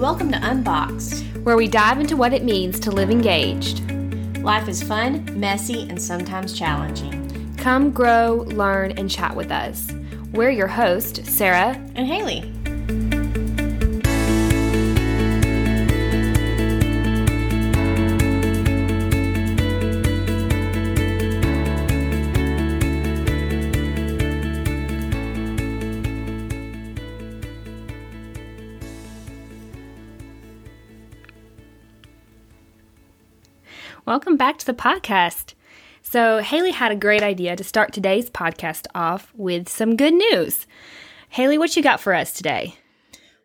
Welcome to Unboxed. where we dive into what it means to live engaged. Life is fun, messy, and sometimes challenging. Come grow, learn, and chat with us. We're your host, Sarah. And Haley. Welcome back to the podcast. So, Haley had a great idea to start today's podcast off with some good news. Haley, what you got for us today?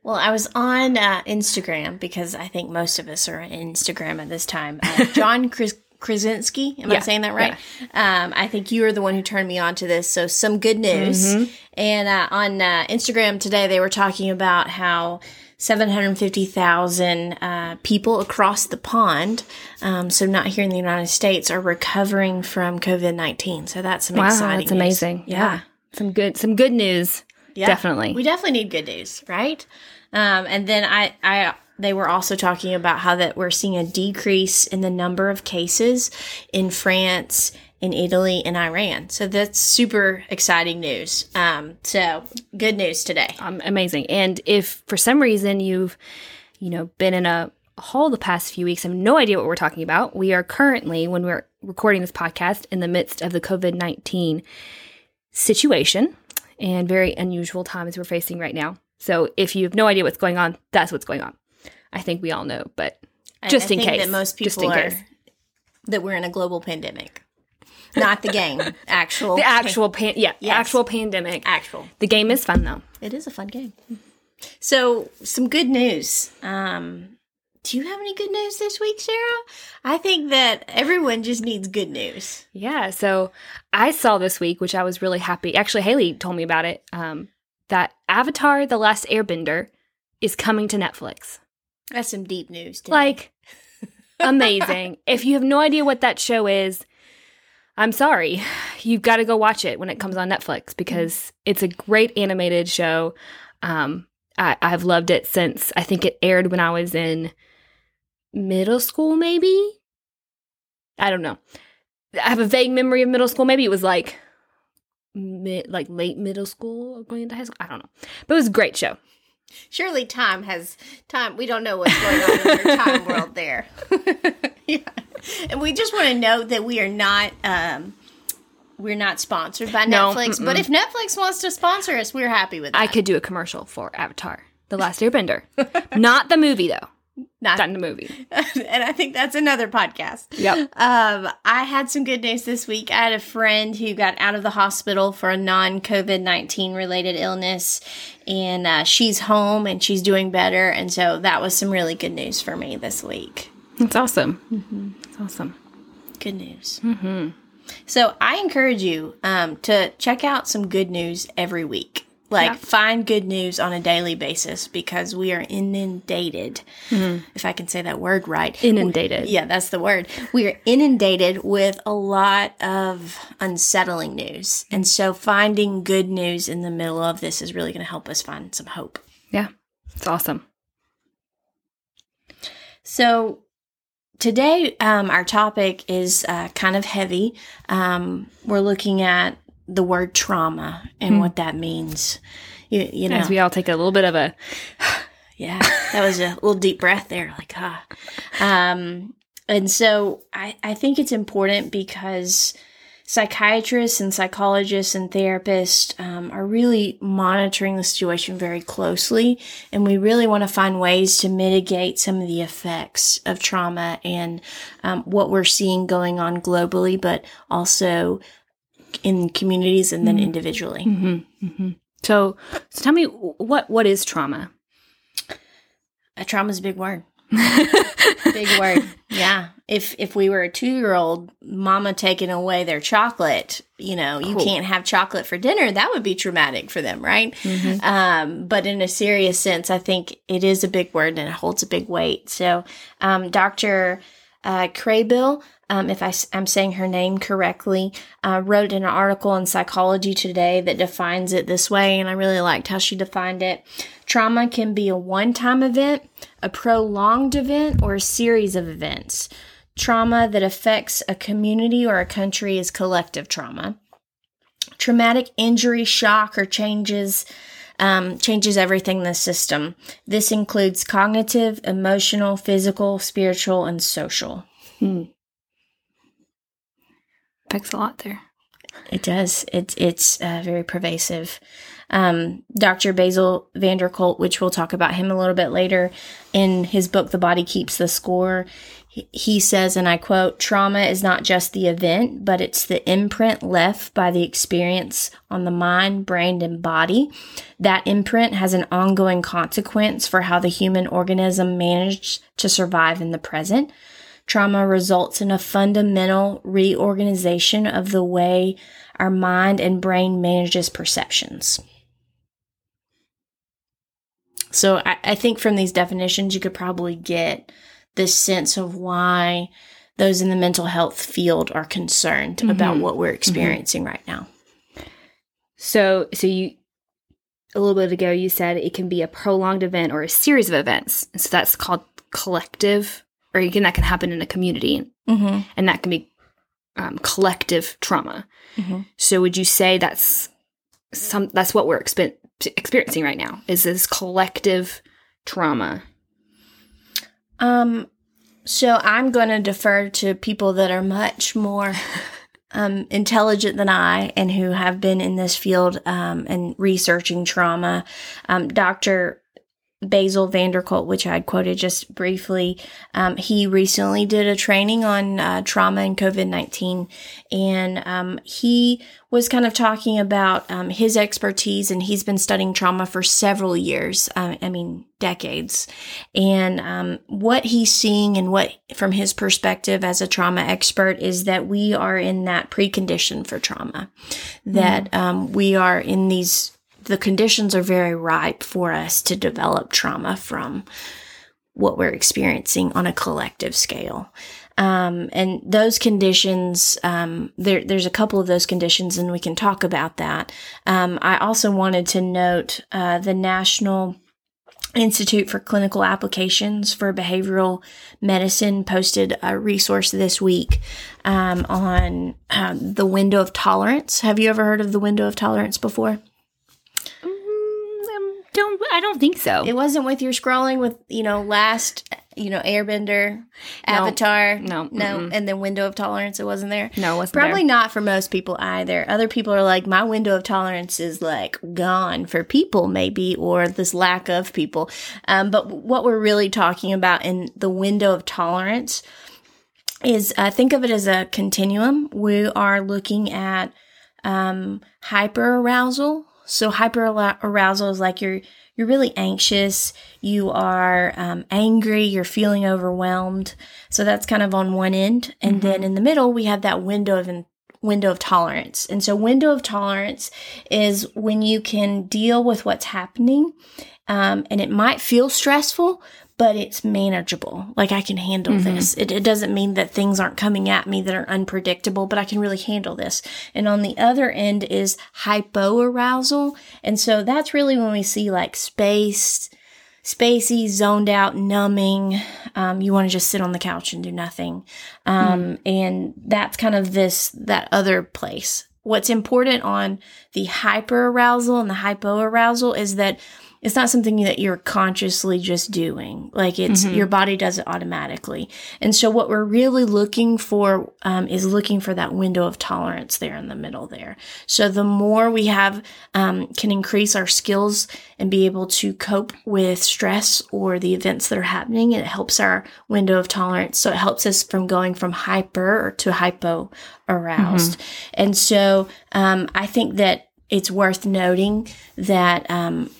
Well, I was on uh, Instagram because I think most of us are on Instagram at this time. Uh, John Kras- Krasinski, am I saying that right? Um, I think you were the one who turned me on to this. So, some good news. And uh, on uh, Instagram today, they were talking about how 750,000 uh, people across the pond, um, so not here in the United States, are recovering from COVID 19. So, that's some Wow, exciting that's amazing. Yeah. Some good some good news. Yeah, Definitely. We definitely need good news, right? Um, and then I, I, they were also talking about how that we're seeing a decrease in the number of cases in France, in Italy, and Iran. So that's super exciting news. Um, so good news today. Um, amazing. And if for some reason you've, you know, been in a hole the past few weeks, I have no idea what we're talking about, we are currently, when we're recording this podcast, in the midst of the COVID 19 situation and very unusual times we're facing right now. So if you have no idea what's going on, that's what's going on. I think we all know, but Just I in think case. that most Just people in are case. that we're in a global pandemic, not the game. Actual, the actual pan- yeah, Yes. actual pandemic. actual. The game is fun though. It is a fun game. So, some good news. Um, do you have any good news this week, Sarah? I think that everyone just needs good news. Yeah. So I saw this week, which I was really happy. Actually, Haley told me about it. Um, that Avatar: The Last Airbender is coming to Netflix. That's some deep news. Today. Like, amazing. if you have no idea what that show is, I'm sorry. You've got to go watch it when it comes on Netflix because it's a great animated show. Um, I, I've loved it since I think it aired when I was in middle school, maybe. I don't know. I have a vague memory of middle school. Maybe it was like mid, like late middle school or going into high school. I don't know, but it was a great show. surely time has time. We don't know what's going on in your time world there. yeah, and we just want to note that we are not. Um, we're not sponsored by No, Netflix, but if Netflix wants to sponsor us, we're happy with that. I could do a commercial for Avatar: The Last Airbender, not the movie though. Not- Not in the movie. and I think that's another podcast. Yep. Um, I had some good news this week. I had a friend who got out of the hospital for a non COVID 19 related illness, and uh, she's home and she's doing better. And so that was some really good news for me this week. That's awesome. Awesome. Good news. Mm-hmm. So I encourage you um, to check out some good news every week. Like, Yeah. find good news on a daily basis because we are inundated, if I can say that word right. Inundated. Yeah, that's the word. We are inundated with a lot of unsettling news. And so finding good news in the middle of this is really going to help us find some hope. Yeah. It's awesome. So today, um, our topic is uh, kind of heavy. Um, we're looking at the word trauma and what that means. You, you know, As we all take a little bit of a Yeah, that was a little deep breath there, like ah. Um, and so I, I think it's important because psychiatrists and psychologists and therapists um, are really monitoring the situation very closely, and we really want to find ways to mitigate some of the effects of trauma and um, what we're seeing going on globally, but also in communities and then individually. so so tell me what what is trauma? A trauma is a big word. big word. Yeah. If if we were a two year old, mama taking away their chocolate, you know, you Cool. can't have chocolate for dinner, that would be traumatic for them, right? Um, but in a serious sense, I think it is a big word and it holds a big weight. So um, Dr. Uh, Kraybill um, if I, am saying her name correctly, uh, wrote an article in Psychology Today that defines it this way, and I really liked how she defined it. Trauma can be a one time event, a prolonged event, or a series of events. Trauma that affects a community or a country is collective trauma. Traumatic injury, shock, or changes um, changes everything in the system. This includes cognitive, emotional, physical, spiritual, and social. Hmm. Affects a lot there. It does. It's it's uh, very pervasive. Um, Dr. Bessel van der Kolk, which we'll talk about him a little bit later, in his book "The Body Keeps the Score," he says, and I quote, trauma is not just the event, but it's the imprint left by the experience on the mind, brain, and body. That imprint has an ongoing consequence for how the human organism managed to survive in the present. Trauma results in a fundamental reorganization of the way our mind and brain manages perceptions. So I, I think from these definitions, you could probably get this sense of why those in the mental health field are concerned mm-hmm. about what we're mm-hmm. experiencing mm-hmm. right now. So, so you a little bit ago you said it can be a prolonged event or a series of events, so that's called collective, or you can that can happen in a community, mm-hmm. and that can be um, collective trauma. Mm-hmm. So, would you say that's some that's what we're exp- experiencing right now? Is this collective trauma? Um, so I'm going to defer to people that are much more um, intelligent than I and who have been in this field um, and researching trauma. Um, Dr. Bessel van der Kolk, which I had quoted just briefly, um, he recently did a training on uh, trauma and COVID 19. And um, he was kind of talking about um, his expertise, and he's been studying trauma for several years. Uh, I mean, decades. And um, what he's seeing, and what from his perspective as a trauma expert, is that we are in that precondition for trauma, that mm. we are in these the conditions are very ripe for us to develop trauma from what we're experiencing on a collective scale. Um, and those conditions, um, there, there's a couple of those conditions, and we can talk about that. Um, I also wanted to note uh, the National Institute for Clinical Applications for Behavioral Medicine posted a resource this week um, on uh, the window of tolerance. Have you ever heard of the window of tolerance before? Don't I don't think so. It wasn't with your scrolling with, you know, last you know, Airbender, Avatar. No. No. Mm-mm. And then window of tolerance, it wasn't there. No, it wasn't Probably there. not for most people either. Other people are like, my window of tolerance is like gone for people, maybe, or this lack of people. Um, but what we're really talking about in the window of tolerance is uh, think of it as a continuum. We are looking at um, hyper arousal so hyper arousal is like you're you're really anxious, you are um, angry, you're feeling overwhelmed. So that's kind of on one end, and mm-hmm. then in the middle we have that window of in, window of tolerance. And so window of tolerance is when you can deal with what's happening, um, and it might feel stressful, but it's manageable. Like I can handle mm-hmm. this. It, it, doesn't mean that things aren't coming at me that are unpredictable, but I can really handle this. And on the other end is hypoarousal. And so that's really when we see like space, spacey, zoned out, numbing. Um, you want to just sit on the couch and do nothing. Um, mm. and that's kind of this, that other place. What's important on the hyperarousal and the hypoarousal is that it's not something that you're consciously just doing. Like it's mm-hmm. your body does it automatically. And so what we're really looking for um, is looking for that window of tolerance there in the middle there. So the more we have um, can increase our skills and be able to cope with stress or the events that are happening, it helps our window of tolerance. So it helps us from going from hyper to hypo aroused. Mm-hmm. And so um, I think that it's worth noting that um,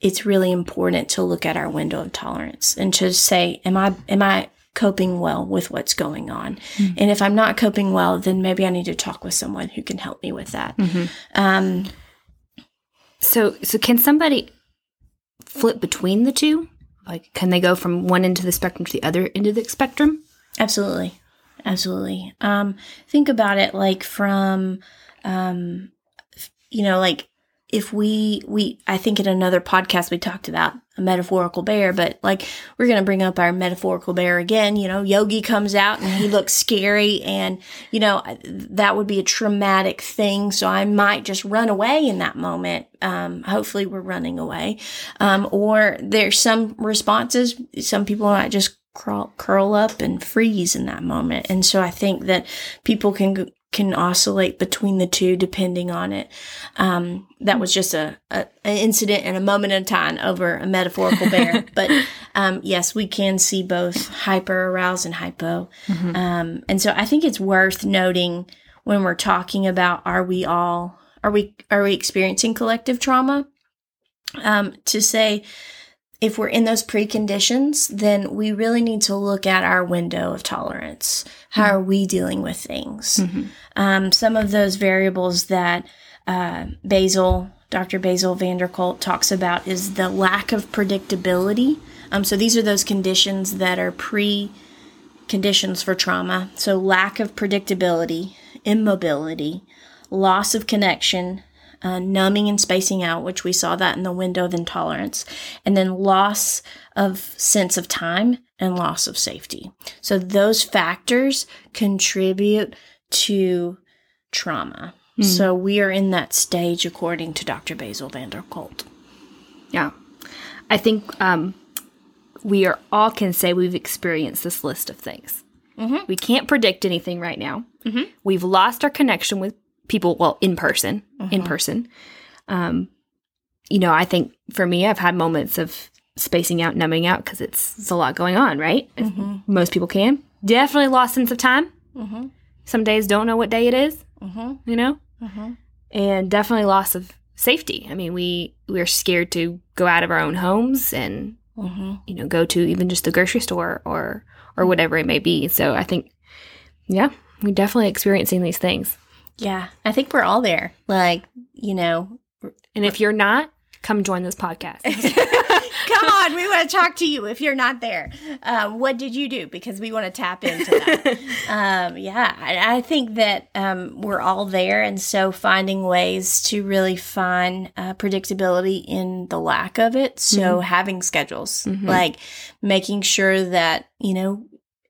it's really important to look at our window of tolerance and to say, am I, am I coping well with what's going on? Mm-hmm. And if I'm not coping well, then maybe I need to talk with someone who can help me with that. Mm-hmm. Um, so, so can somebody flip between the two? Like, can they go from one end of the spectrum to the other end of the spectrum? Absolutely. absolutely. Um, think about it like from, um, you know, like if we we I think in another podcast we talked about a metaphorical bear, but like we're gonna bring up our metaphorical bear again. You know, Yogi comes out and he looks scary, and you know that would be a traumatic thing. So I might just run away in that moment. Um, hopefully, we're running away, um, or there's some responses. Some people might just curl up and freeze in that moment. And so I think that people can can oscillate between the two depending on it. Um, that was just a, a an incident and a moment in time over a metaphorical bear. but um, yes, we can see both hyper aroused and hypo. Um, and so I think it's worth noting when we're talking about are we all are we are we experiencing collective trauma? Um, to say if we're in those preconditions, then we really need to look at our window of tolerance. How are we dealing with things? Um, some of those variables that uh, Bessel, Dr. Bessel van der Kolk talks about is the lack of predictability. Um, so these are those conditions that are pre conditions for trauma. So lack of predictability, immobility, loss of connection, uh, numbing and spacing out, which we saw that in the window of intolerance, and then loss of sense of time and loss of safety. So those factors contribute to trauma. So we are in that stage according to Dr. Bessel van der Kolk. Yeah. I think um, we are all can say we've experienced this list of things. We can't predict anything right now. We've lost our connection with people, well, in person, in uh-huh. person. Um, you know, I think for me, I've had moments of spacing out, numbing out because it's, it's a lot going on, right? Mm-hmm. Most people can. Definitely lost sense of time. Mm-hmm. Some days don't know what day it is, mm-hmm. you know? and definitely loss of safety. I mean, we we're scared to go out of our own homes and you know go to even just the grocery store or or whatever it may be. So I think, yeah, we're definitely experiencing these things. Yeah, I think we're all there. Like, you know, And if you're not, come join this podcast. come on, we want to talk to you if you're not there. Um, what did you do? Because we want to tap into that. um, yeah, I, I think that um, we're all there. And so finding ways to really find uh, predictability in the lack of it. So having schedules, like making sure that, you know,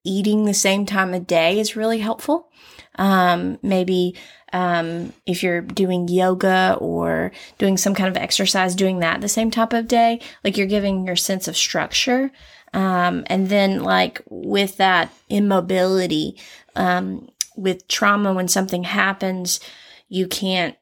eating the same time of day is really helpful. Um, maybe um, if you're doing yoga or doing some kind of exercise, doing that the same type of day, like you're giving your sense of structure. Um, and then like with that immobility, um, with trauma, when something happens, you can't,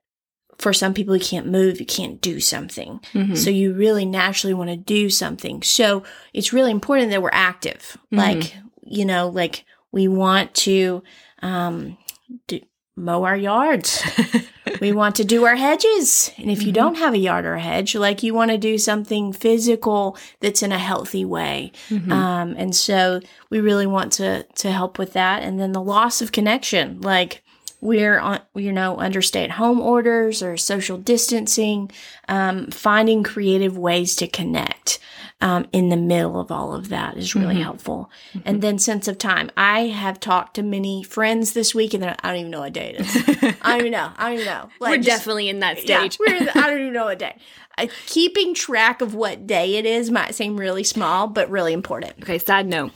for some people, you can't move, you can't do something. So you really naturally want to do something. So it's really important that we're active. Like, you know, like we want to, um, do, mow our yards. we want to do our hedges. And if you don't have a yard or a hedge, like you want to do something physical that's in a healthy way. Um, and so we really want to, to help with that. And then the loss of connection, like we're on, you know, under stay at home orders or social distancing, um, finding creative ways to connect. Um, in the middle of all of that is really helpful. And then sense of time. I have talked to many friends this week and I don't even know what day it is. I don't even know. I don't even know. Like, we're just- definitely in that yeah, stage. we're in the- I don't even know what day. Uh, keeping track of what day it is might seem really small, but really important. Okay, sad note.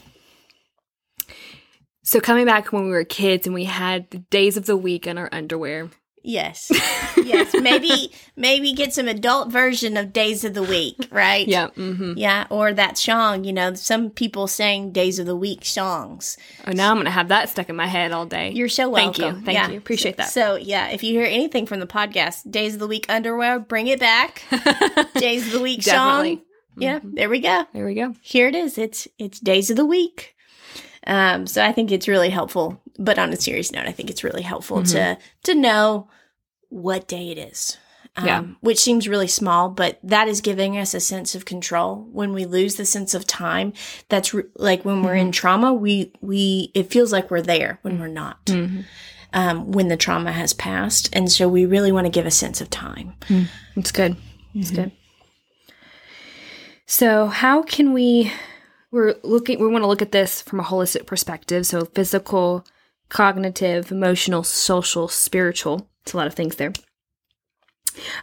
So coming back when we were kids and we had the days of the week in our underwear. Yes. yes. Maybe maybe get some adult version of days of the week, right? Yeah. Mm-hmm. Yeah. Or that song, you know, some people sang days of the week songs. Oh, now I'm gonna have that stuck in my head all day. You're so welcome. Thank you. Thank Yeah. you. Appreciate that. So yeah, if you hear anything from the podcast, days of the week underwear, bring it back. days of the week Definitely. song. Yeah, there we go. there we go. here it is. It's it's days of the week. Um, so I think it's really helpful. But on a serious note, I think it's really helpful to mm-hmm. to know what day it is. Um, Yeah. Which seems really small, but that is giving us a sense of control. When we lose the sense of time, that's re- like when we're in mm-hmm. trauma, we we it feels like we're there when we're not. Mm-hmm. Um, when the trauma has passed, and so we really want to give a sense of time. Mm. It's good. It's good. So, how can we? We're looking. We want to look at this from a holistic perspective. So, physical, cognitive, emotional, social, spiritual. It's a lot of things there.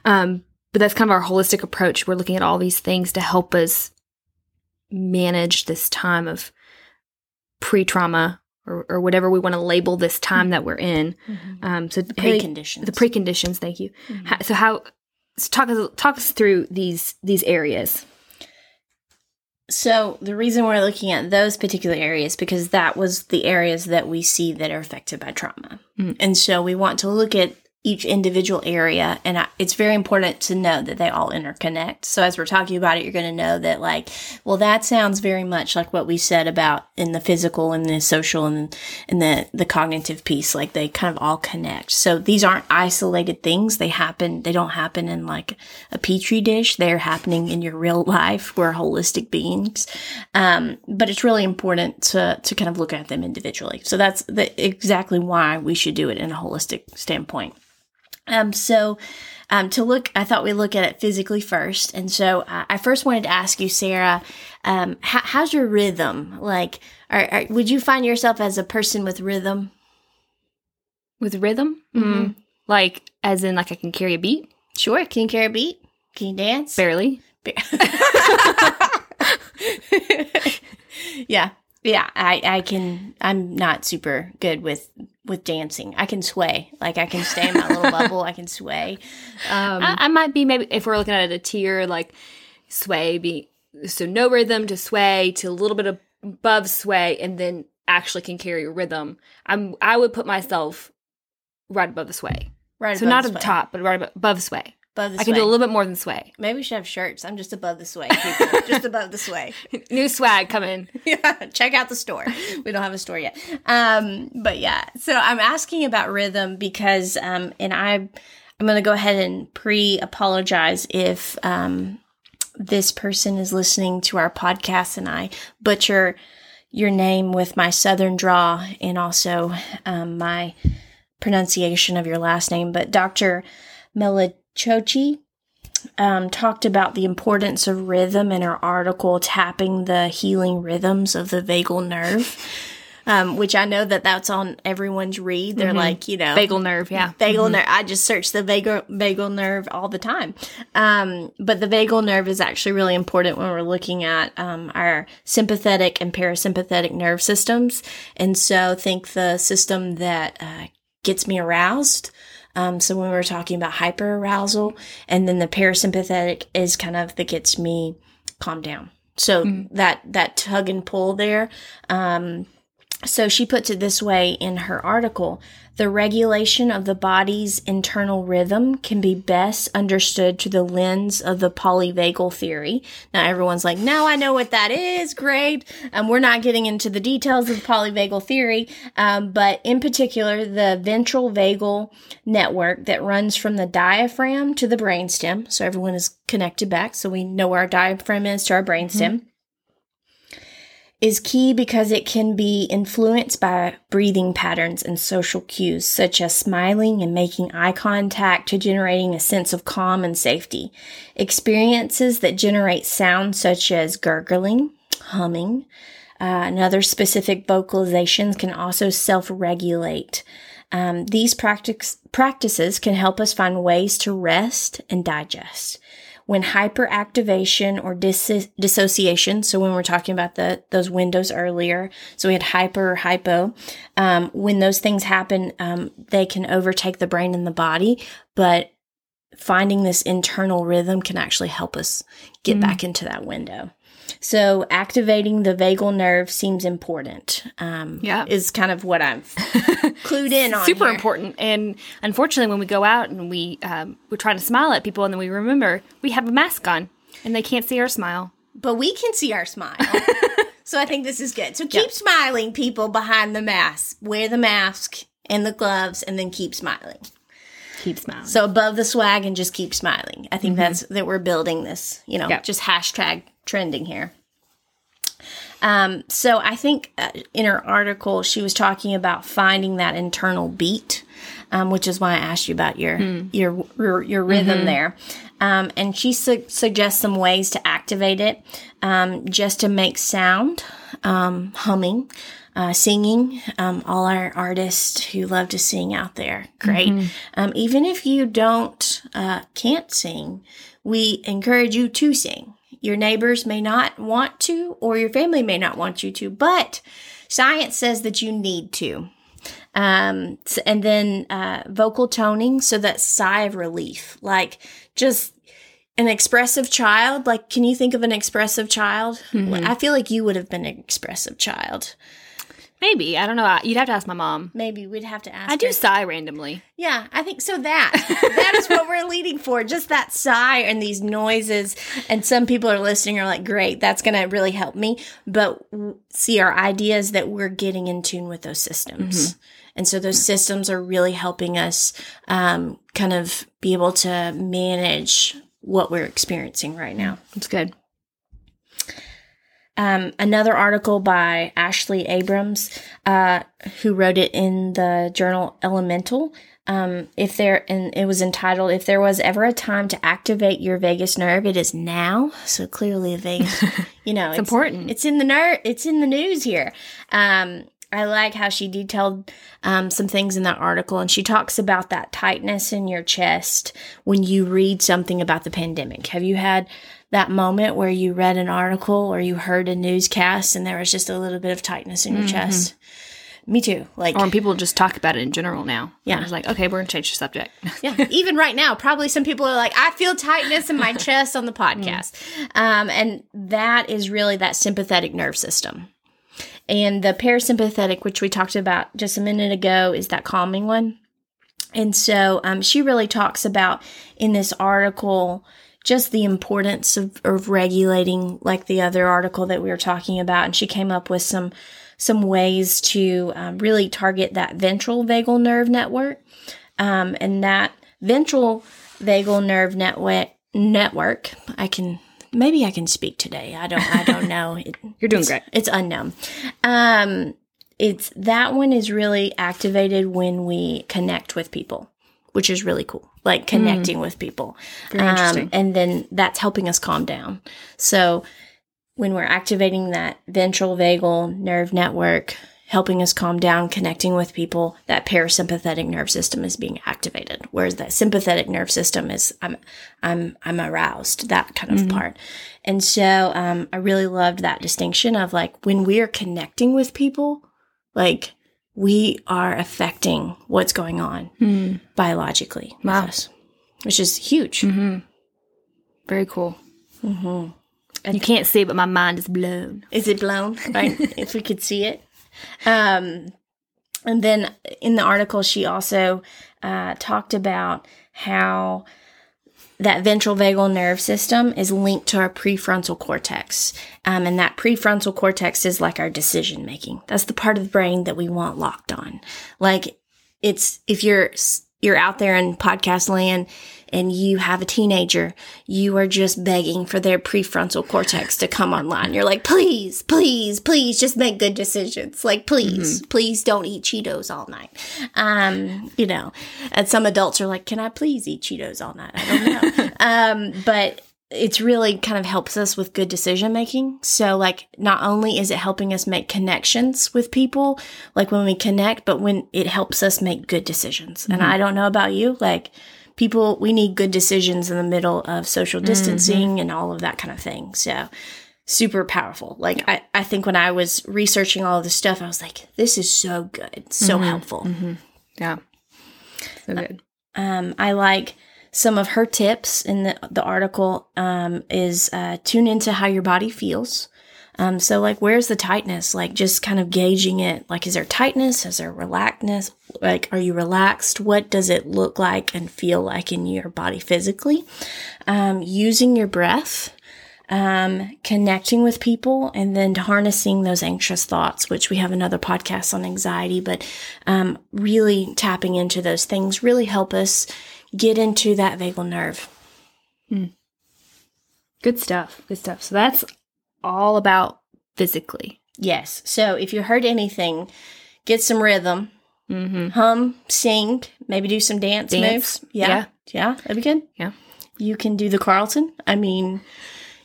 Um, but that's kind of our holistic approach. We're looking at all these things to help us manage this time of pre trauma or, or, whatever we want to label this time that we're in. Mm-hmm. Um, so the preconditions. The preconditions. Thank you. Mm-hmm. How, so how? So talk us talk us through these these areas. So the reason we're looking at those particular areas because that was the areas that we see that are affected by trauma. Mm. And so we want to look at each individual area and I, it's very important to know that they all interconnect. So as we're talking about it you're going to know that like well that sounds very much like what we said about in the physical and the social and, and the the cognitive piece like they kind of all connect. So these aren't isolated things. They happen they don't happen in like a petri dish. They're happening in your real life. We're holistic beings. Um, but it's really important to to kind of look at them individually. So that's the, exactly why we should do it in a holistic standpoint um, so um, to look, I thought we look at it physically first. And so uh, I first wanted to ask you, Sarah, um, how, how's your rhythm? Like, are, are, would you find yourself as a person with rhythm? With rhythm? Mm-hmm. Mm. Like, as in, like, I can carry a beat? Sure. Can you carry a beat? Can you dance? Barely. yeah. Yeah. I, I can, I'm not super good with with dancing. I can sway. Like I can stay in my little bubble. I can sway. Um, I, I, might be maybe if we're looking at a tier like sway be so no rhythm to sway to a little bit of above sway and then actually can carry rhythm. I'm I would put myself right above the sway. Right. So not at the top, but right above sway. Above the I can do a little bit more than sway. Maybe we should have shirts. I'm just above the sway, people. just above the sway. New swag coming. yeah, check out the store. We don't have a store yet. Um, but yeah, so I'm asking about rhythm because, um, and I, I'm going to go ahead and pre-apologize if um, this person is listening to our podcast and I butcher your name with my southern draw and also um, my pronunciation of your last name. But Dr. Mela Chochi um, talked about the importance of rhythm in her article, Tapping the Healing Rhythms of the Vagal Nerve. Um, which I know that that's on everyone's read. They're mm-hmm. like, you know, vagal nerve, yeah, vagal mm-hmm. nerve. I just search the vagal vagal nerve all the time. Um, but the vagal nerve is actually really important when we're looking at um, our sympathetic and parasympathetic nerve systems. And so, think the system that uh, gets me aroused um, so when we are talking about hyperarousal, and then the parasympathetic is kind of that gets me calm down. So mm-hmm. that that tug and pull there. Um, so she puts it this way in her article the regulation of the body's internal rhythm can be best understood through the lens of the polyvagal theory. Now, everyone's like, now I know what that is. Great. Um, we're not getting into the details of polyvagal theory, um, but in particular, the ventral vagal network that runs from the diaphragm to the brainstem. So everyone is connected back. So we know where our diaphragm is to our brainstem. Mm-hmm is key because it can be influenced by breathing patterns and social cues, such as smiling and making eye contact to generating a sense of calm and safety. Experiences that generate sounds such as gurgling, humming, uh, and other specific vocalizations can also self regulate. Um, these practice, practices can help us find ways to rest and digest when hyperactivation or dis- dissociation, so when we're talking about the those windows earlier, so we had hyper, or hypo, um, when those things happen, um, they can overtake the brain and the body, but finding this internal rhythm can actually help us get mm. back into that window. So activating the vagal nerve seems important. Um, yeah, is kind of what I've clued in on. Super here. important. And unfortunately, when we go out and we um, we're trying to smile at people, and then we remember we have a mask on, and they can't see our smile, but we can see our smile. so I think this is good. So keep smiling, people behind the mask. Wear the mask and the gloves, and then keep smiling keep smiling. So above the swag and just keep smiling. I think mm-hmm. that's that we're building this, you know, yep. just hashtag trending here. Um, so I think uh, in her article, she was talking about finding that internal beat, um, which is why I asked you about your mm. your, your, your rhythm mm-hmm. there. Um, and she su- suggests some ways to activate it, um, just to make sound. um, humming, uh, singing. Um, all our artists who love to sing out there, great. Um, even if you don't uh, can't sing, we encourage you to sing. Your neighbors may not want to, or your family may not want you to, but science says that you need to. Um, and then uh, vocal toning, so that sigh of relief, like just an expressive child. Like, can you think of an expressive child? I feel like you would have been an expressive child. Maybe I don't know. You'd have to ask my mom. Maybe we'd have to ask. I do sigh randomly. Yeah, I think so. That that is what we're leading for. Just that sigh and these noises. And some people are listening are like, "Great, that's going to really help me." But see, our idea is that we're getting in tune with those systems, and so those systems are really helping us um, kind of be able to manage what we're experiencing right now. It's good. Um, another article by Ashley Abrams, uh, who wrote it in the journal Elemental. Um, if there, and it was entitled "If there was ever a time to activate your vagus nerve, it is now." So clearly, a vagus, you know, It's important. It's in the ner- It's in the news here. Um, I like how she detailed um, some things in that article, and she talks about that tightness in your chest when you read something about the pandemic. Have you had that moment where you read an article or you heard a newscast and there was just a little bit of tightness in your chest? Me too. Like, Or when people just talk about it in general now. Yeah. It's like, okay, we're gonna change the subject. yeah, even right now, probably some people are like, I feel tightness in my chest on the podcast. Um, and that is really that sympathetic nerve system. And the parasympathetic, which we talked about just a minute ago, is that calming one. And so um, she really talks about in this article just the importance of, of regulating, like the other article that we were talking about. And she came up with some some ways to um, really target that ventral vagal nerve network. Um, and that ventral vagal nerve network network, I can maybe I can speak today. I don't I don't know. It, You're doing great. it's unknown. Um, it's that one is really activated when we connect with people, which is really cool. Like connecting with people. Very interesting. Um, and then that's helping us calm down. So when we're activating that ventral vagal nerve network, helping us calm down, connecting with people, that parasympathetic nerve system is being activated. Whereas that sympathetic nerve system is I'm I'm I'm aroused, that kind of part. And so um, I really loved that distinction of like when we are connecting with people, like we are affecting what's going on biologically with Wow. us, which is huge. Very cool. hmm You can't see, but my mind is blown. Is it blown? Right? if we could see it. Um, and then in the article, she also uh, talked about how that ventral vagal nerve system is linked to our prefrontal cortex. Um, and that prefrontal cortex is like our decision making. That's the part of the brain that we want locked on. Like it's, if you're, you're out there in podcast land and you have a teenager, you are just begging for their prefrontal cortex to come online. You're like, please, please, please just make good decisions. Like, please, please don't eat Cheetos all night. Um, you know, and some adults are like, can I please eat Cheetos all night? I don't know. um, but it's really kind of helps us with good decision making. So like not only is it helping us make connections with people, like when we connect, but when it helps us make good decisions. And mm-hmm. I don't know about you, like people we need good decisions in the middle of social mm-hmm. distancing and all of that kind of thing. So super powerful. Like I, I think when I was researching all of this stuff, I was like, this is so good, so mm-hmm. helpful. Yeah. So uh, good. Um, I like some of her tips in the, the article um, is uh, tune into how your body feels. Um, so like, where's the tightness? Like just kind of gauging it. Like, is there tightness? Is there relaxedness? Like, are you relaxed? What does it look like and feel like in your body physically? Um, using your breath um, connecting with people and then harnessing those anxious thoughts, which we have another podcast on anxiety, but um, really tapping into those things really help us get into that vagal nerve. Good stuff. Good stuff. So that's all about physically. Yes. So if you heard anything, get some rhythm, Mm-hmm. hum, sing, maybe do some dance, Dance. moves. Yeah. Yeah. Yeah. That'd be good. Yeah. You can do the Carlton. I mean,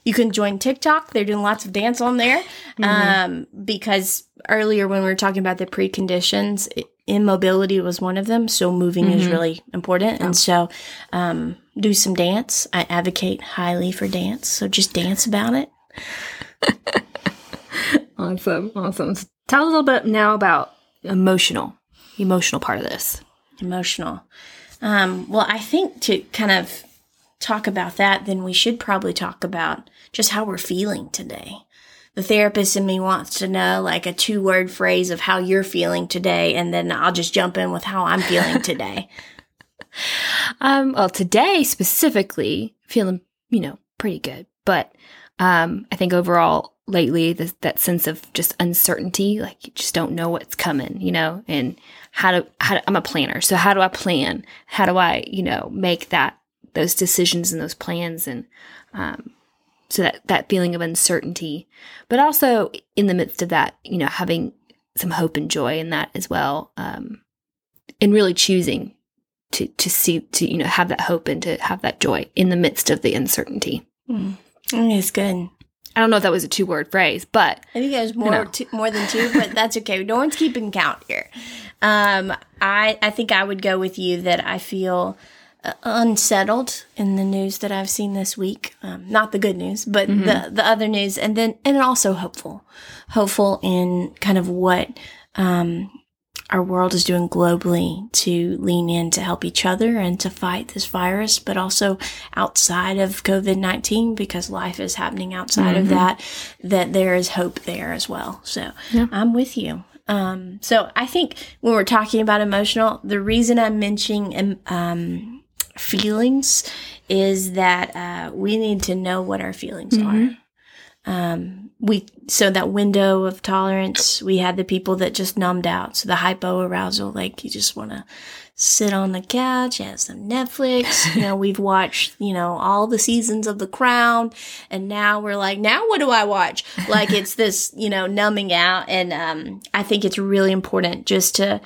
You can join TikTok. They're doing lots of dance on there. Um, because earlier when we were talking about the preconditions, i- immobility was one of them. So moving is really important. And so, um, do some dance. I advocate highly for dance. So just dance about it. Awesome. Awesome. So tell a little bit now about emotional, emotional part of this. Emotional. Um, well, I think to kind of talk about that, then we should probably talk about just how we're feeling today. The therapist in me wants to know like a two word phrase of how you're feeling today, and then I'll just jump in with how I'm feeling today. Um, well, today specifically, feeling you know pretty good, but um, I think overall lately this, that sense of just uncertainty, like you just don't know what's coming, you know, and how to how to, I'm a planner, so how do I plan? How do I you know make that those decisions and those plans and um, so that that feeling of uncertainty, but also in the midst of that, you know, having some hope and joy in that as well, um, and really choosing to to see to you know have that hope and to have that joy in the midst of the uncertainty. Mm, It's good. I don't know if that was a two word phrase, but I think there's more know. two, more than two, but that's okay. No one's keeping count here. Um, I I think I would go with you that I feel unsettled in the news that I've seen this week. Um, not the good news, but the the other news, and then and also hopeful, hopeful in kind of what um, our world is doing globally to lean in to help each other and to fight this virus, but also outside of COVID 19 because life is happening outside of that, that there is hope there as well. So I'm with you. Um, so I think when we're talking about emotional, the reason I'm mentioning um, feelings is that uh, we need to know what our feelings are. Um, we so that window of tolerance we had the people that just numbed out. So the hypo arousal like you just want to sit on the couch have some netflix. You know we've watched you know all the seasons of the crown and now we're like now what do i watch? Like it's this you know numbing out. And um, i think it's really important just to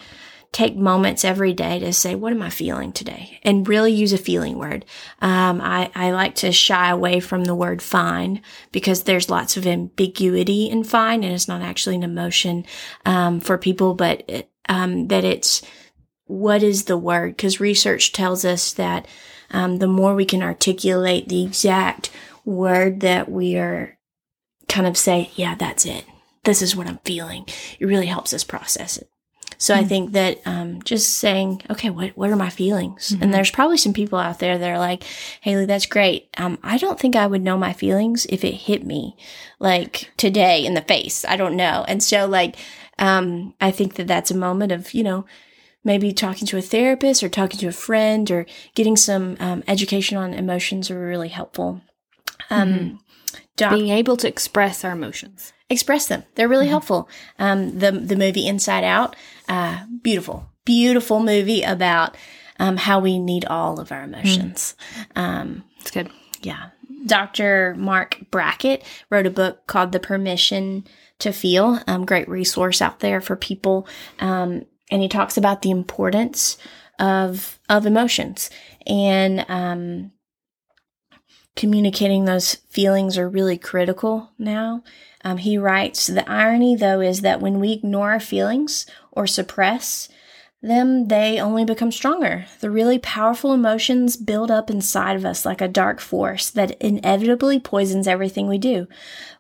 take moments every day to say, what am I feeling today? And really use a feeling word. Um, I, I like to shy away from the word fine because there's lots of ambiguity in fine and it's not actually an emotion, um, for people, but, it, um, that it's, what is the word? Because research tells us that, um, the more we can articulate the exact word that we are kind of say, yeah, that's it. This is what I'm feeling. It really helps us process it. So I think that um, just saying, okay, what what are my feelings? And there's probably some people out there that are like, Haley, that's great. Um, I don't think I would know my feelings if it hit me like today in the face. I don't know. And so like, um, I think that that's a moment of you know maybe talking to a therapist or talking to a friend or getting some um, education on emotions are really helpful. Um, doc- being able to express our emotions. Express them. They're really helpful. Um, the the movie Inside Out, uh, beautiful, beautiful movie about um, how we need all of our emotions. Um, It's good. yeah, Dr. Marc Brackett wrote a book called The Permission to Feel. Um, great resource out there for people, um, and he talks about the importance of of emotions and um, communicating those feelings are really critical now. Um, he writes, The irony, though, is that when we ignore our feelings or suppress them, they only become stronger. The really powerful emotions build up inside of us like a dark force that inevitably poisons everything we do.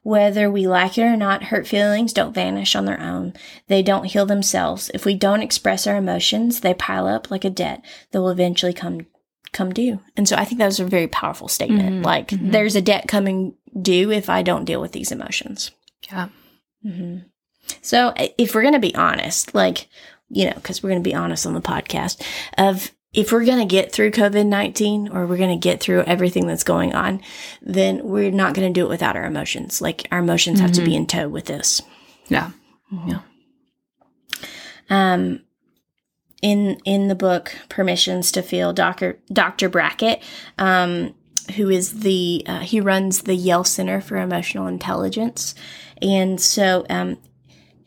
Whether we like it or not, hurt feelings don't vanish on their own. They don't heal themselves. If we don't express our emotions, they pile up like a debt that will eventually come come due. And so I think that was a very powerful statement. Like there's a debt coming due if I don't deal with these emotions. Yeah. So if we're going to be honest, like, you know, because we're going to be honest on the podcast of if we're going to get through COVID 19 or we're going to get through everything that's going on, then we're not going to do it without our emotions. Like our emotions have to be in tow with this. Yeah. Yeah. um, in in the book Permissions to Feel, Doctor Doctor Brackett, um, who is the uh, he runs the Yale Center for Emotional Intelligence, and so um,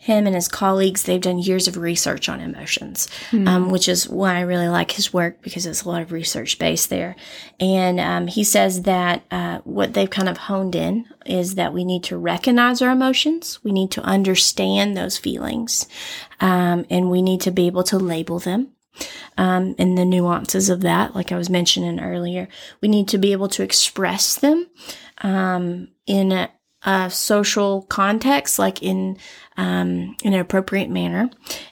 him and his colleagues, they've done years of research on emotions, um, which is why I really like his work because it's a lot of research based there. And um, he says that uh, what they've kind of honed in is that we need to recognize our emotions, we need to understand those feelings, um, and we need to be able to label them. Um, and the nuances of that, like I was mentioning earlier, we need to be able to express them um, in a, a social context, like in um, in an appropriate manner,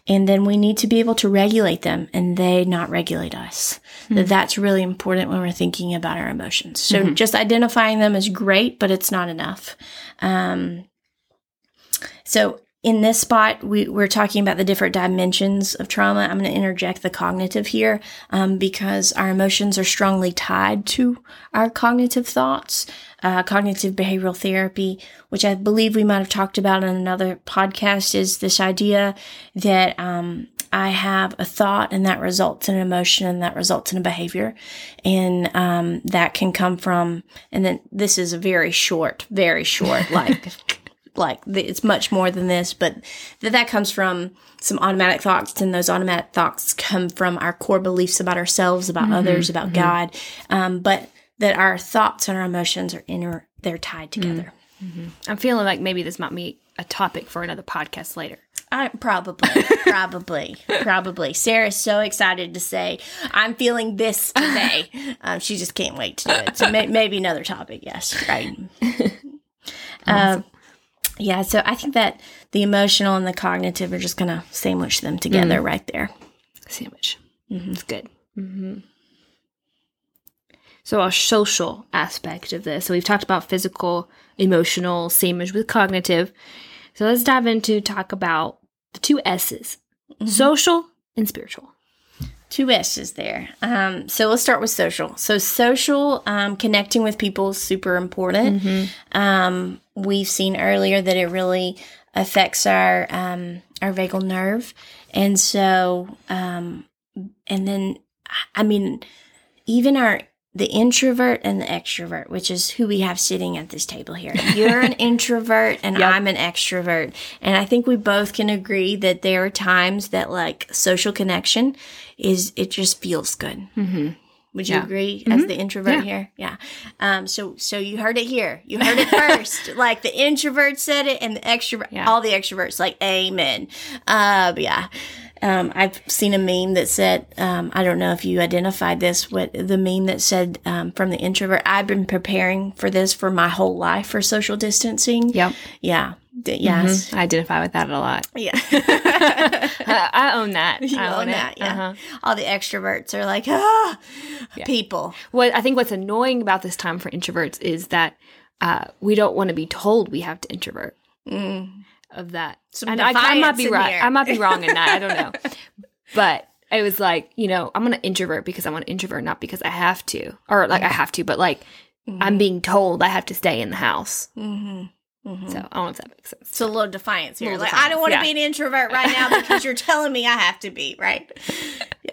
and then we need to be able to regulate them, and they not regulate us. That That's really important when we're thinking about our emotions. So just identifying them is great, but it's not enough. Um, so in this spot, we, we're talking about the different dimensions of trauma. I'm going to interject the cognitive here um, because our emotions are strongly tied to our cognitive thoughts. Uh, cognitive behavioral therapy, which I believe we might have talked about in another podcast, is this idea that um, I have a thought and that results in an emotion and that results in a behavior. And um, that can come from, and then this is a very short, very short, like like it's much more than this, but that that comes from some automatic thoughts, and those automatic thoughts come from our core beliefs about ourselves, about others, about God. Um, but that our thoughts and our emotions are inner; they're tied together. I'm feeling like maybe this might be a topic for another podcast later. I probably, probably, probably. Sarah's so excited to say, "I'm feeling this today." Um, she just can't wait to do it. So may- maybe another topic. Yes, right. Um, yeah. So I think that the emotional and the cognitive are just going to sandwich them together mm. right there. Sandwich. Mm-hmm. It's good. hmm So, our social aspect of this. So, we've talked about physical, emotional, sandwich with cognitive. So, let's dive into talk about the two S's mm-hmm. social and spiritual. Two S's there. Um, so let's start with social. So social um, connecting with people is super important. Um, we've seen earlier that it really affects our um, our vagal nerve, and so um, and then I mean even our the introvert and the extrovert, which is who we have sitting at this table here. You're an introvert and Yep. I'm an extrovert. And I think we both can agree that there are times that like social connection is, it just feels good. Mm-hmm. Would you Yeah. agree as the introvert Yeah. here? Yeah. Um, so, so you heard it here. You heard it first. like the introvert said it and the extrovert, Yeah. all the extroverts like, amen. Uh, yeah. Um, I've seen a meme that said, um, I don't know if you identified this, what the meme that said um, from the introvert, I've been preparing for this for my whole life for social distancing. Yep. Yeah. D- yes. I identify with that a lot. Yeah. I, I own that. you I own it. that. Yeah. Uh-huh. All the extroverts are like, ah, people. What I think what's annoying about this time for introverts is that uh, we don't want to be told we have to introvert. Of that, Some and I, I might be in right. here. I might be wrong in that. I don't know, but it was like you know I'm gonna introvert because I want to introvert, not because I have to, or like I have to, but like I'm being told I have to stay in the house. Mm-hmm. So I don't know if that makes sense. It's a little defiance here. Little like, I don't want to defiance, be an introvert right now because you're telling me I have to be, right?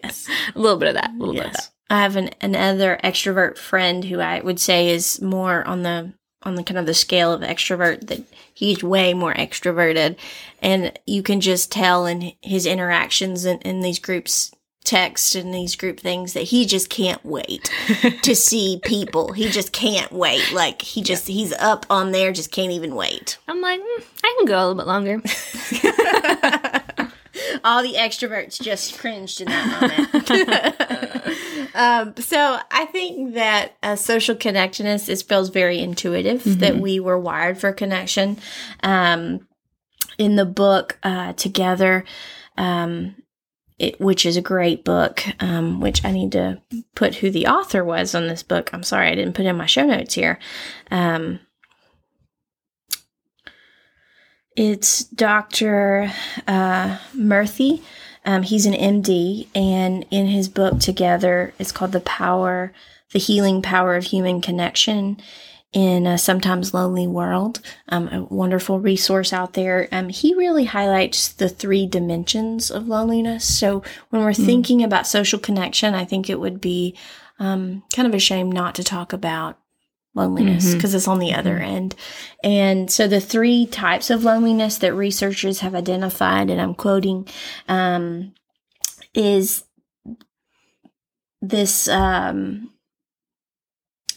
Yes. A little bit of that. A little bit of that. I have an another extrovert friend who I would say is more on the on the kind of the scale of extrovert that he's way more extroverted. And you can just tell in his interactions in, in these groups text and these group things that he just can't wait to see people. He just can't wait. Like he just he's up on there just can't even wait. I'm like, mm, I can go a little bit longer. all the extroverts just cringed in that moment. um, so I think that uh, social connectedness is feels very intuitive that we were wired for connection. Um, in the book uh, together, um, it, which is a great book, um, which I need to put who the author was on this book. I'm sorry I didn't put in my show notes here. Um, it's Dr. Uh, Murthy. Um, he's an MD, and in his book together, it's called "The Power, the Healing Power of Human Connection." In a sometimes lonely world, um, a wonderful resource out there. Um, he really highlights the three dimensions of loneliness. So when we're thinking about social connection, I think it would be um, kind of a shame not to talk about loneliness because it's on the other end. And so the three types of loneliness that researchers have identified, and I'm quoting, um, is this um,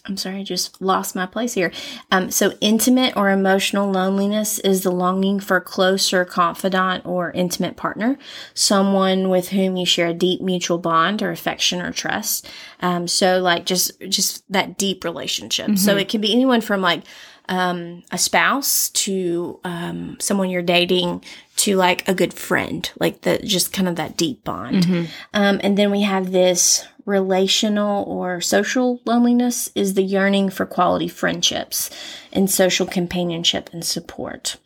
I'm sorry, I just lost my place here. Um, so, intimate or emotional loneliness is the longing for a closer confidant or intimate partner, someone with whom you share a deep mutual bond or affection or trust. Um, so, like just just that deep relationship. Mm-hmm. So, it can be anyone from like um, a spouse to um, someone you're dating to like a good friend, like the just kind of that deep bond. Mm-hmm. Um, and then we have this relational or social loneliness is the yearning for quality friendships and social companionship and support.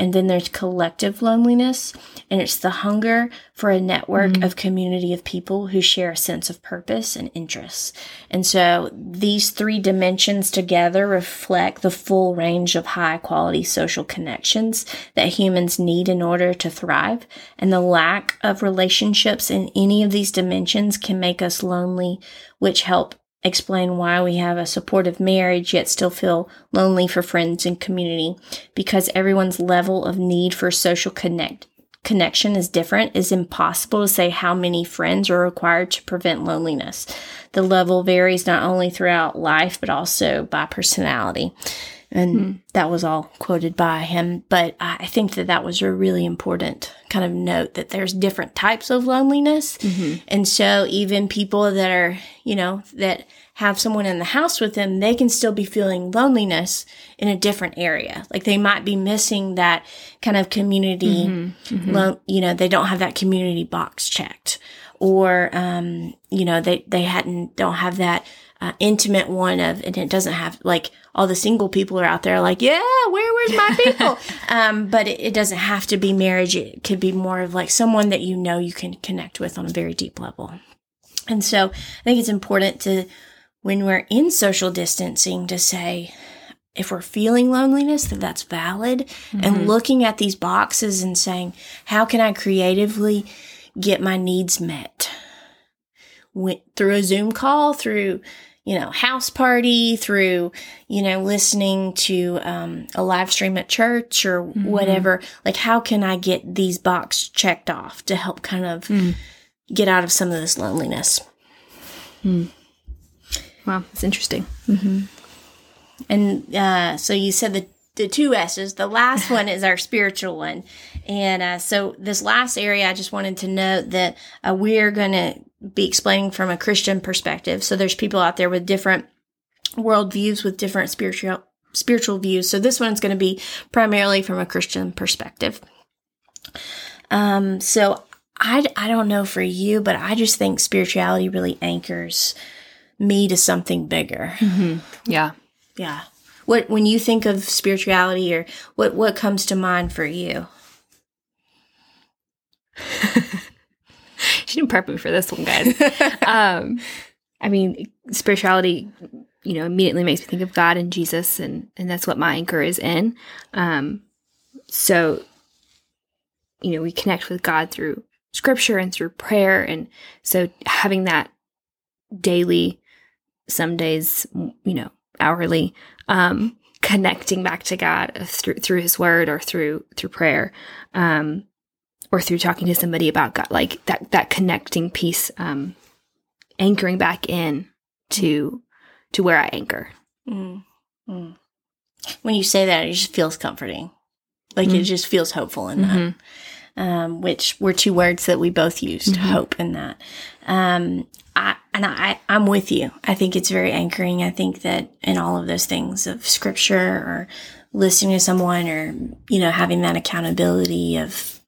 And then there's collective loneliness, and it's the hunger for a network mm-hmm. of community of people who share a sense of purpose and interests. And so these three dimensions together reflect the full range of high quality social connections that humans need in order to thrive. And the lack of relationships in any of these dimensions can make us lonely, which help explain why we have a supportive marriage yet still feel lonely for friends and community. Because everyone's level of need for social connect connection is different is impossible to say how many friends are required to prevent loneliness. The level varies not only throughout life but also by personality and hmm. that was all quoted by him. But I think that that was a really important kind of note that there's different types of loneliness. Mm-hmm. And so even people that are, you know, that have someone in the house with them, they can still be feeling loneliness in a different area. Like they might be missing that kind of community, mm-hmm. Mm-hmm. Lo- you know, they don't have that community box checked or, um, you know, they, they hadn't, don't have that, uh, intimate one of, and it doesn't have like all the single people are out there like, yeah, where, where's my people? um, but it, it, doesn't have to be marriage. It could be more of like someone that you know you can connect with on a very deep level. And so I think it's important to, when we're in social distancing, to say, if we're feeling loneliness, that that's valid, mm-hmm. and looking at these boxes and saying, how can I creatively get my needs met? Went through a Zoom call, through you know, house party, through, you know, listening to um, a live stream at church or mm-hmm. whatever. Like, how can I get these box checked off to help kind of mm. get out of some of this loneliness? Mm. Wow, that's interesting. Mm-hmm. And uh, so you said the the two S's. The last one is our spiritual one. And uh, so this last area, I just wanted to note that uh, we're going to be explaining from a Christian perspective. So there's people out there with different worldviews, with different spiritual spiritual views. So this one's going to be primarily from a Christian perspective. Um, so I, I don't know for you, but I just think spirituality really anchors me to something bigger. Mm-hmm. Yeah. Yeah. What when you think of spirituality or what what comes to mind for you? she didn't prep me for this one, guys. um, I mean, spirituality, you know, immediately makes me think of God and Jesus, and and that's what my anchor is in. Um, so, you know, we connect with God through scripture and through prayer, and so having that daily, some days, you know, hourly, um, connecting back to God through through His Word or through through prayer, um, or through talking to somebody about God, like that that connecting piece, um, anchoring back in to to where I anchor. Mm. Mm. When you say that, it just feels comforting. Like mm. it just feels hopeful in mm-hmm. that. Um, which were two words that we both used, mm-hmm. hope in that. Um, I, and I, I'm with you. I think it's very anchoring. I think that in all of those things of scripture or listening to someone or, you know, having that accountability of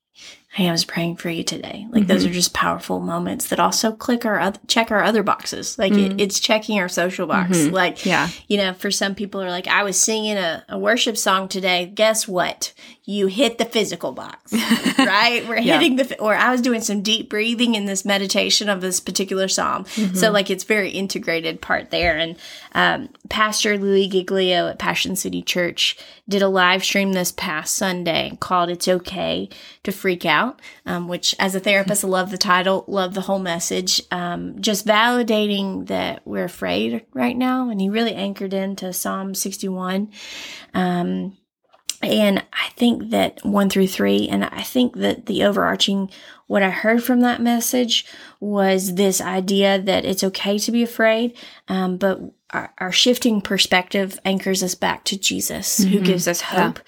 hey, I was praying for you today. Like mm-hmm. those are just powerful moments that also click our other, check our other boxes. Like mm-hmm. it, it's checking our social box. Mm-hmm. Like, yeah, you know, for some people are like, I was singing a, a worship song today. Guess what? You hit the physical box, right? We're yeah. hitting the, or I was doing some deep breathing in this meditation of this particular psalm. Mm-hmm. So like it's very integrated part there. And, um, Pastor Louis Giglio at Passion City Church did a live stream this past Sunday called It's Okay to Freak Out About, um, which as a therapist, I love the title, love the whole message. Um, just validating that we're afraid right now. And he really anchored into Psalm 61. Um, and I think that one through three, and I think that the overarching, what I heard from that message was this idea that it's okay to be afraid, um, but our, our, shifting perspective anchors us back to Jesus, mm-hmm. who gives us hope.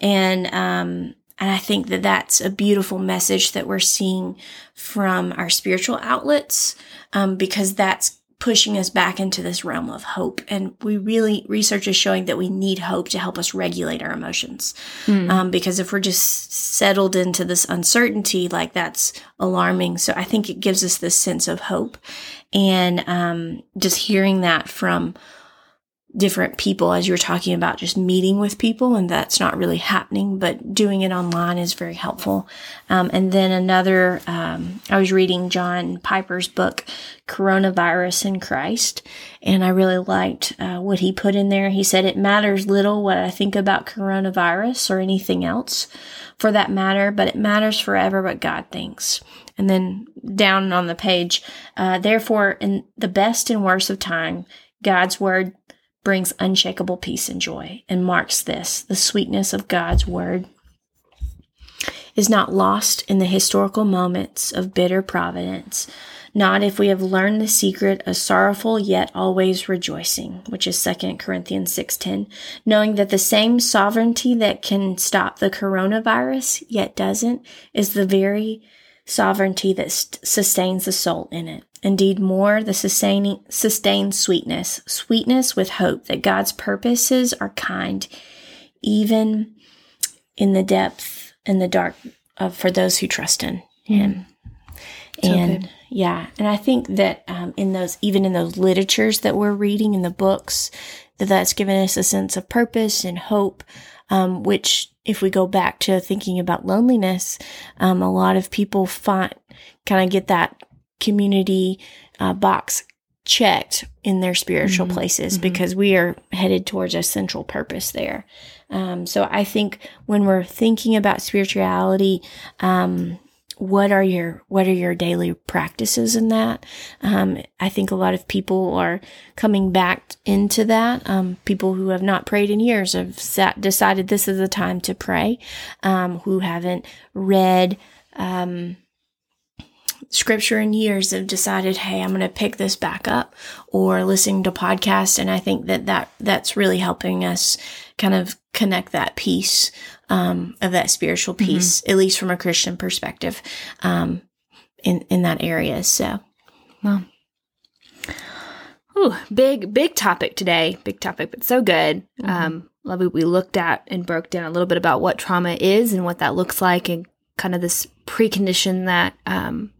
Yeah. And, um, and I think that that's a beautiful message that we're seeing from our spiritual outlets, um, because that's pushing us back into this realm of hope. And we really, research is showing that we need hope to help us regulate our emotions. Mm. Um, because if we're just settled into this uncertainty, like that's alarming. So I think it gives us this sense of hope. And um, just hearing that from different people as you were talking about just meeting with people and that's not really happening but doing it online is very helpful. Um, and then another um, i was reading john piper's book coronavirus and christ and i really liked uh, what he put in there. He said it matters little what i think about coronavirus or anything else for that matter but it matters forever what god thinks. And then down on the page uh, therefore in the best and worst of time god's word brings unshakable peace and joy and marks this the sweetness of God's word is not lost in the historical moments of bitter providence, not if we have learned the secret of sorrowful yet always rejoicing, which is 2 Corinthians 6:10, knowing that the same sovereignty that can stop the coronavirus yet doesn't is the very sovereignty that st- sustains the soul in it. Indeed, more the sustaining, sustained sweetness, sweetness with hope that God's purposes are kind, even in the depth and the dark of for those who trust in Him. So and good. yeah, and I think that um, in those, even in those literatures that we're reading in the books, that that's given us a sense of purpose and hope, um, which if we go back to thinking about loneliness, um, a lot of people find kind of get that community uh, box checked in their spiritual mm-hmm. places mm-hmm. because we are headed towards a central purpose there. Um, so I think when we're thinking about spirituality, um, what are your what are your daily practices in that? Um, I think a lot of people are coming back into that. Um, people who have not prayed in years have sat, decided this is the time to pray. Um, who haven't read um, scripture in years have decided, hey, I'm going to pick this back up or listening to podcasts. And I think that, that that's really helping us kind of connect that piece um, of that spiritual piece, mm-hmm. at least from a Christian perspective, um, in, in that area. So, well. Ooh, big, big topic today. Big topic, but so good. Mm-hmm. Um, love it. We looked at and broke down a little bit about what trauma is and what that looks like and kind of this precondition that um,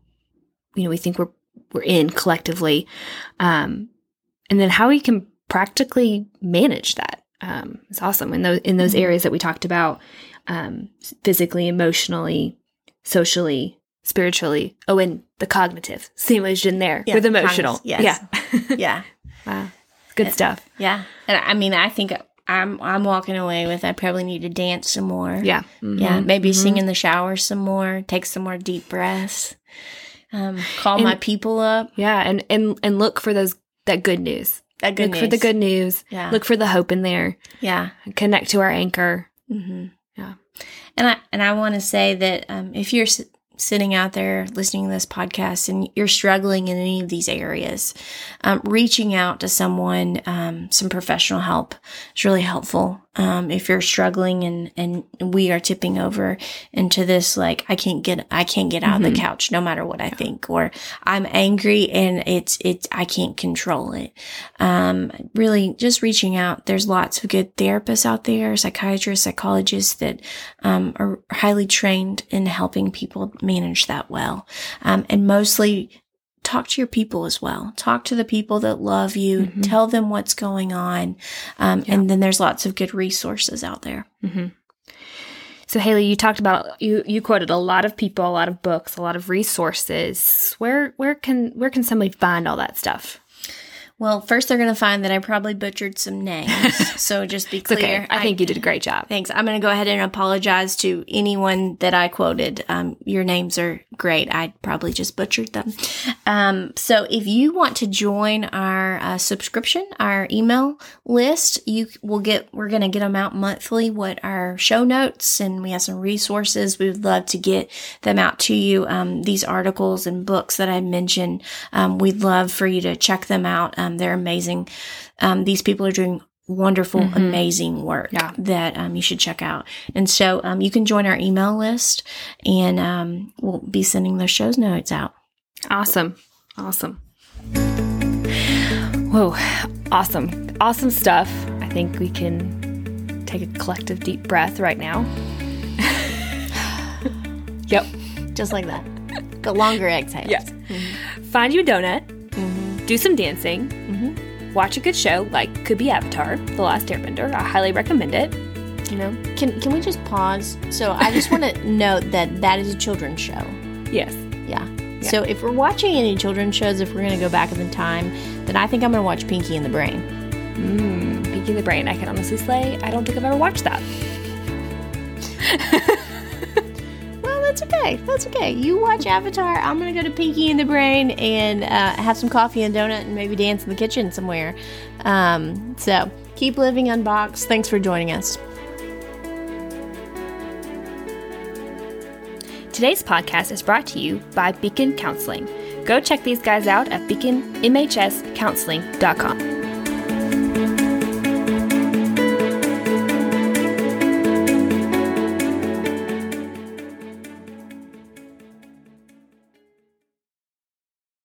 you know we think we're we're in collectively um, and then how we can practically manage that um, it's awesome in those in those mm-hmm. areas that we talked about um, physically emotionally socially spiritually oh and the cognitive same as in there yeah, with emotional yes. yeah yeah wow good stuff yeah and i mean i think I'm I'm walking away with I probably need to dance some more. Yeah. Mm-hmm. Yeah. Maybe mm-hmm. sing in the shower some more, take some more deep breaths um, call and, my people up. Yeah, and and and look for those that good news. That good look news. for the good news. Yeah. Look for the hope in there. Yeah. Connect to our anchor. Mm-hmm. Yeah. And I and I want to say that um, if you're sitting out there listening to this podcast and you're struggling in any of these areas, um, reaching out to someone, um, some professional help is really helpful. Um, if you're struggling and, and we are tipping over into this, like, I can't get, I can't get out mm-hmm. of the mm-hmm. couch no matter what I think, or I'm angry and it's, it's, I can't control it. Um, really just reaching out. There's lots of good therapists out there, psychiatrists, psychologists that, um, are highly trained in helping people manage that well. Um, and mostly talk to your people as well. Talk to the people that love you. Mm-hmm. Tell them what's going on. Um, yeah. And then there's lots of good resources out there. Mm-hmm. So Haley, you talked about you you quoted a lot of people, a lot of books, a lot of resources. Where where can where can somebody find all that stuff? Well, first they're going to find that I probably butchered some names. so just be clear. okay. I think you did a great job. Thanks. I'm going to go ahead and apologize to anyone that I quoted. Um, your names are great. I probably just butchered them. Um, so if you want to join our uh, subscription, our email list, you will get, we're going to get them out monthly, what our show notes and we have some resources. We would love to get them out to you. Um, these articles and books that I mentioned, um, we'd love for you to check them out. Um, they're amazing. Um, these people are doing wonderful, Mhm. amazing work Yeah. that um, you should check out. And so um, you can join our email list and um, we'll be sending those shows notes out. Awesome. Awesome. Whoa. Awesome. Awesome stuff. I think we can take a collective deep breath right now. yep. Just like that. But longer exhales. Yes. Find you a donut, Mhm. do some dancing, Mhm. watch a good show like could be Avatar, The Last Airbender. I highly recommend it. You know? Can, can we just pause? So I just want to note that that is a children's show. Yes. Yeah. Yeah. So if we're watching any children's shows, if we're going to go back in time, then I think I'm going to watch Pinky and the Brain. Mmm. Pinky and the Brain. I can honestly say I don't think I've ever watched that. That's okay. That's okay. You watch Avatar. I'm to go to Pinky and the Brain and uh, have some coffee and donut and maybe dance in the kitchen somewhere. Um, so keep living unboxed. Thanks for joining us. Today's podcast is brought to you by Beacon Counseling. Go check these guys out at beaconmhscounseling.com.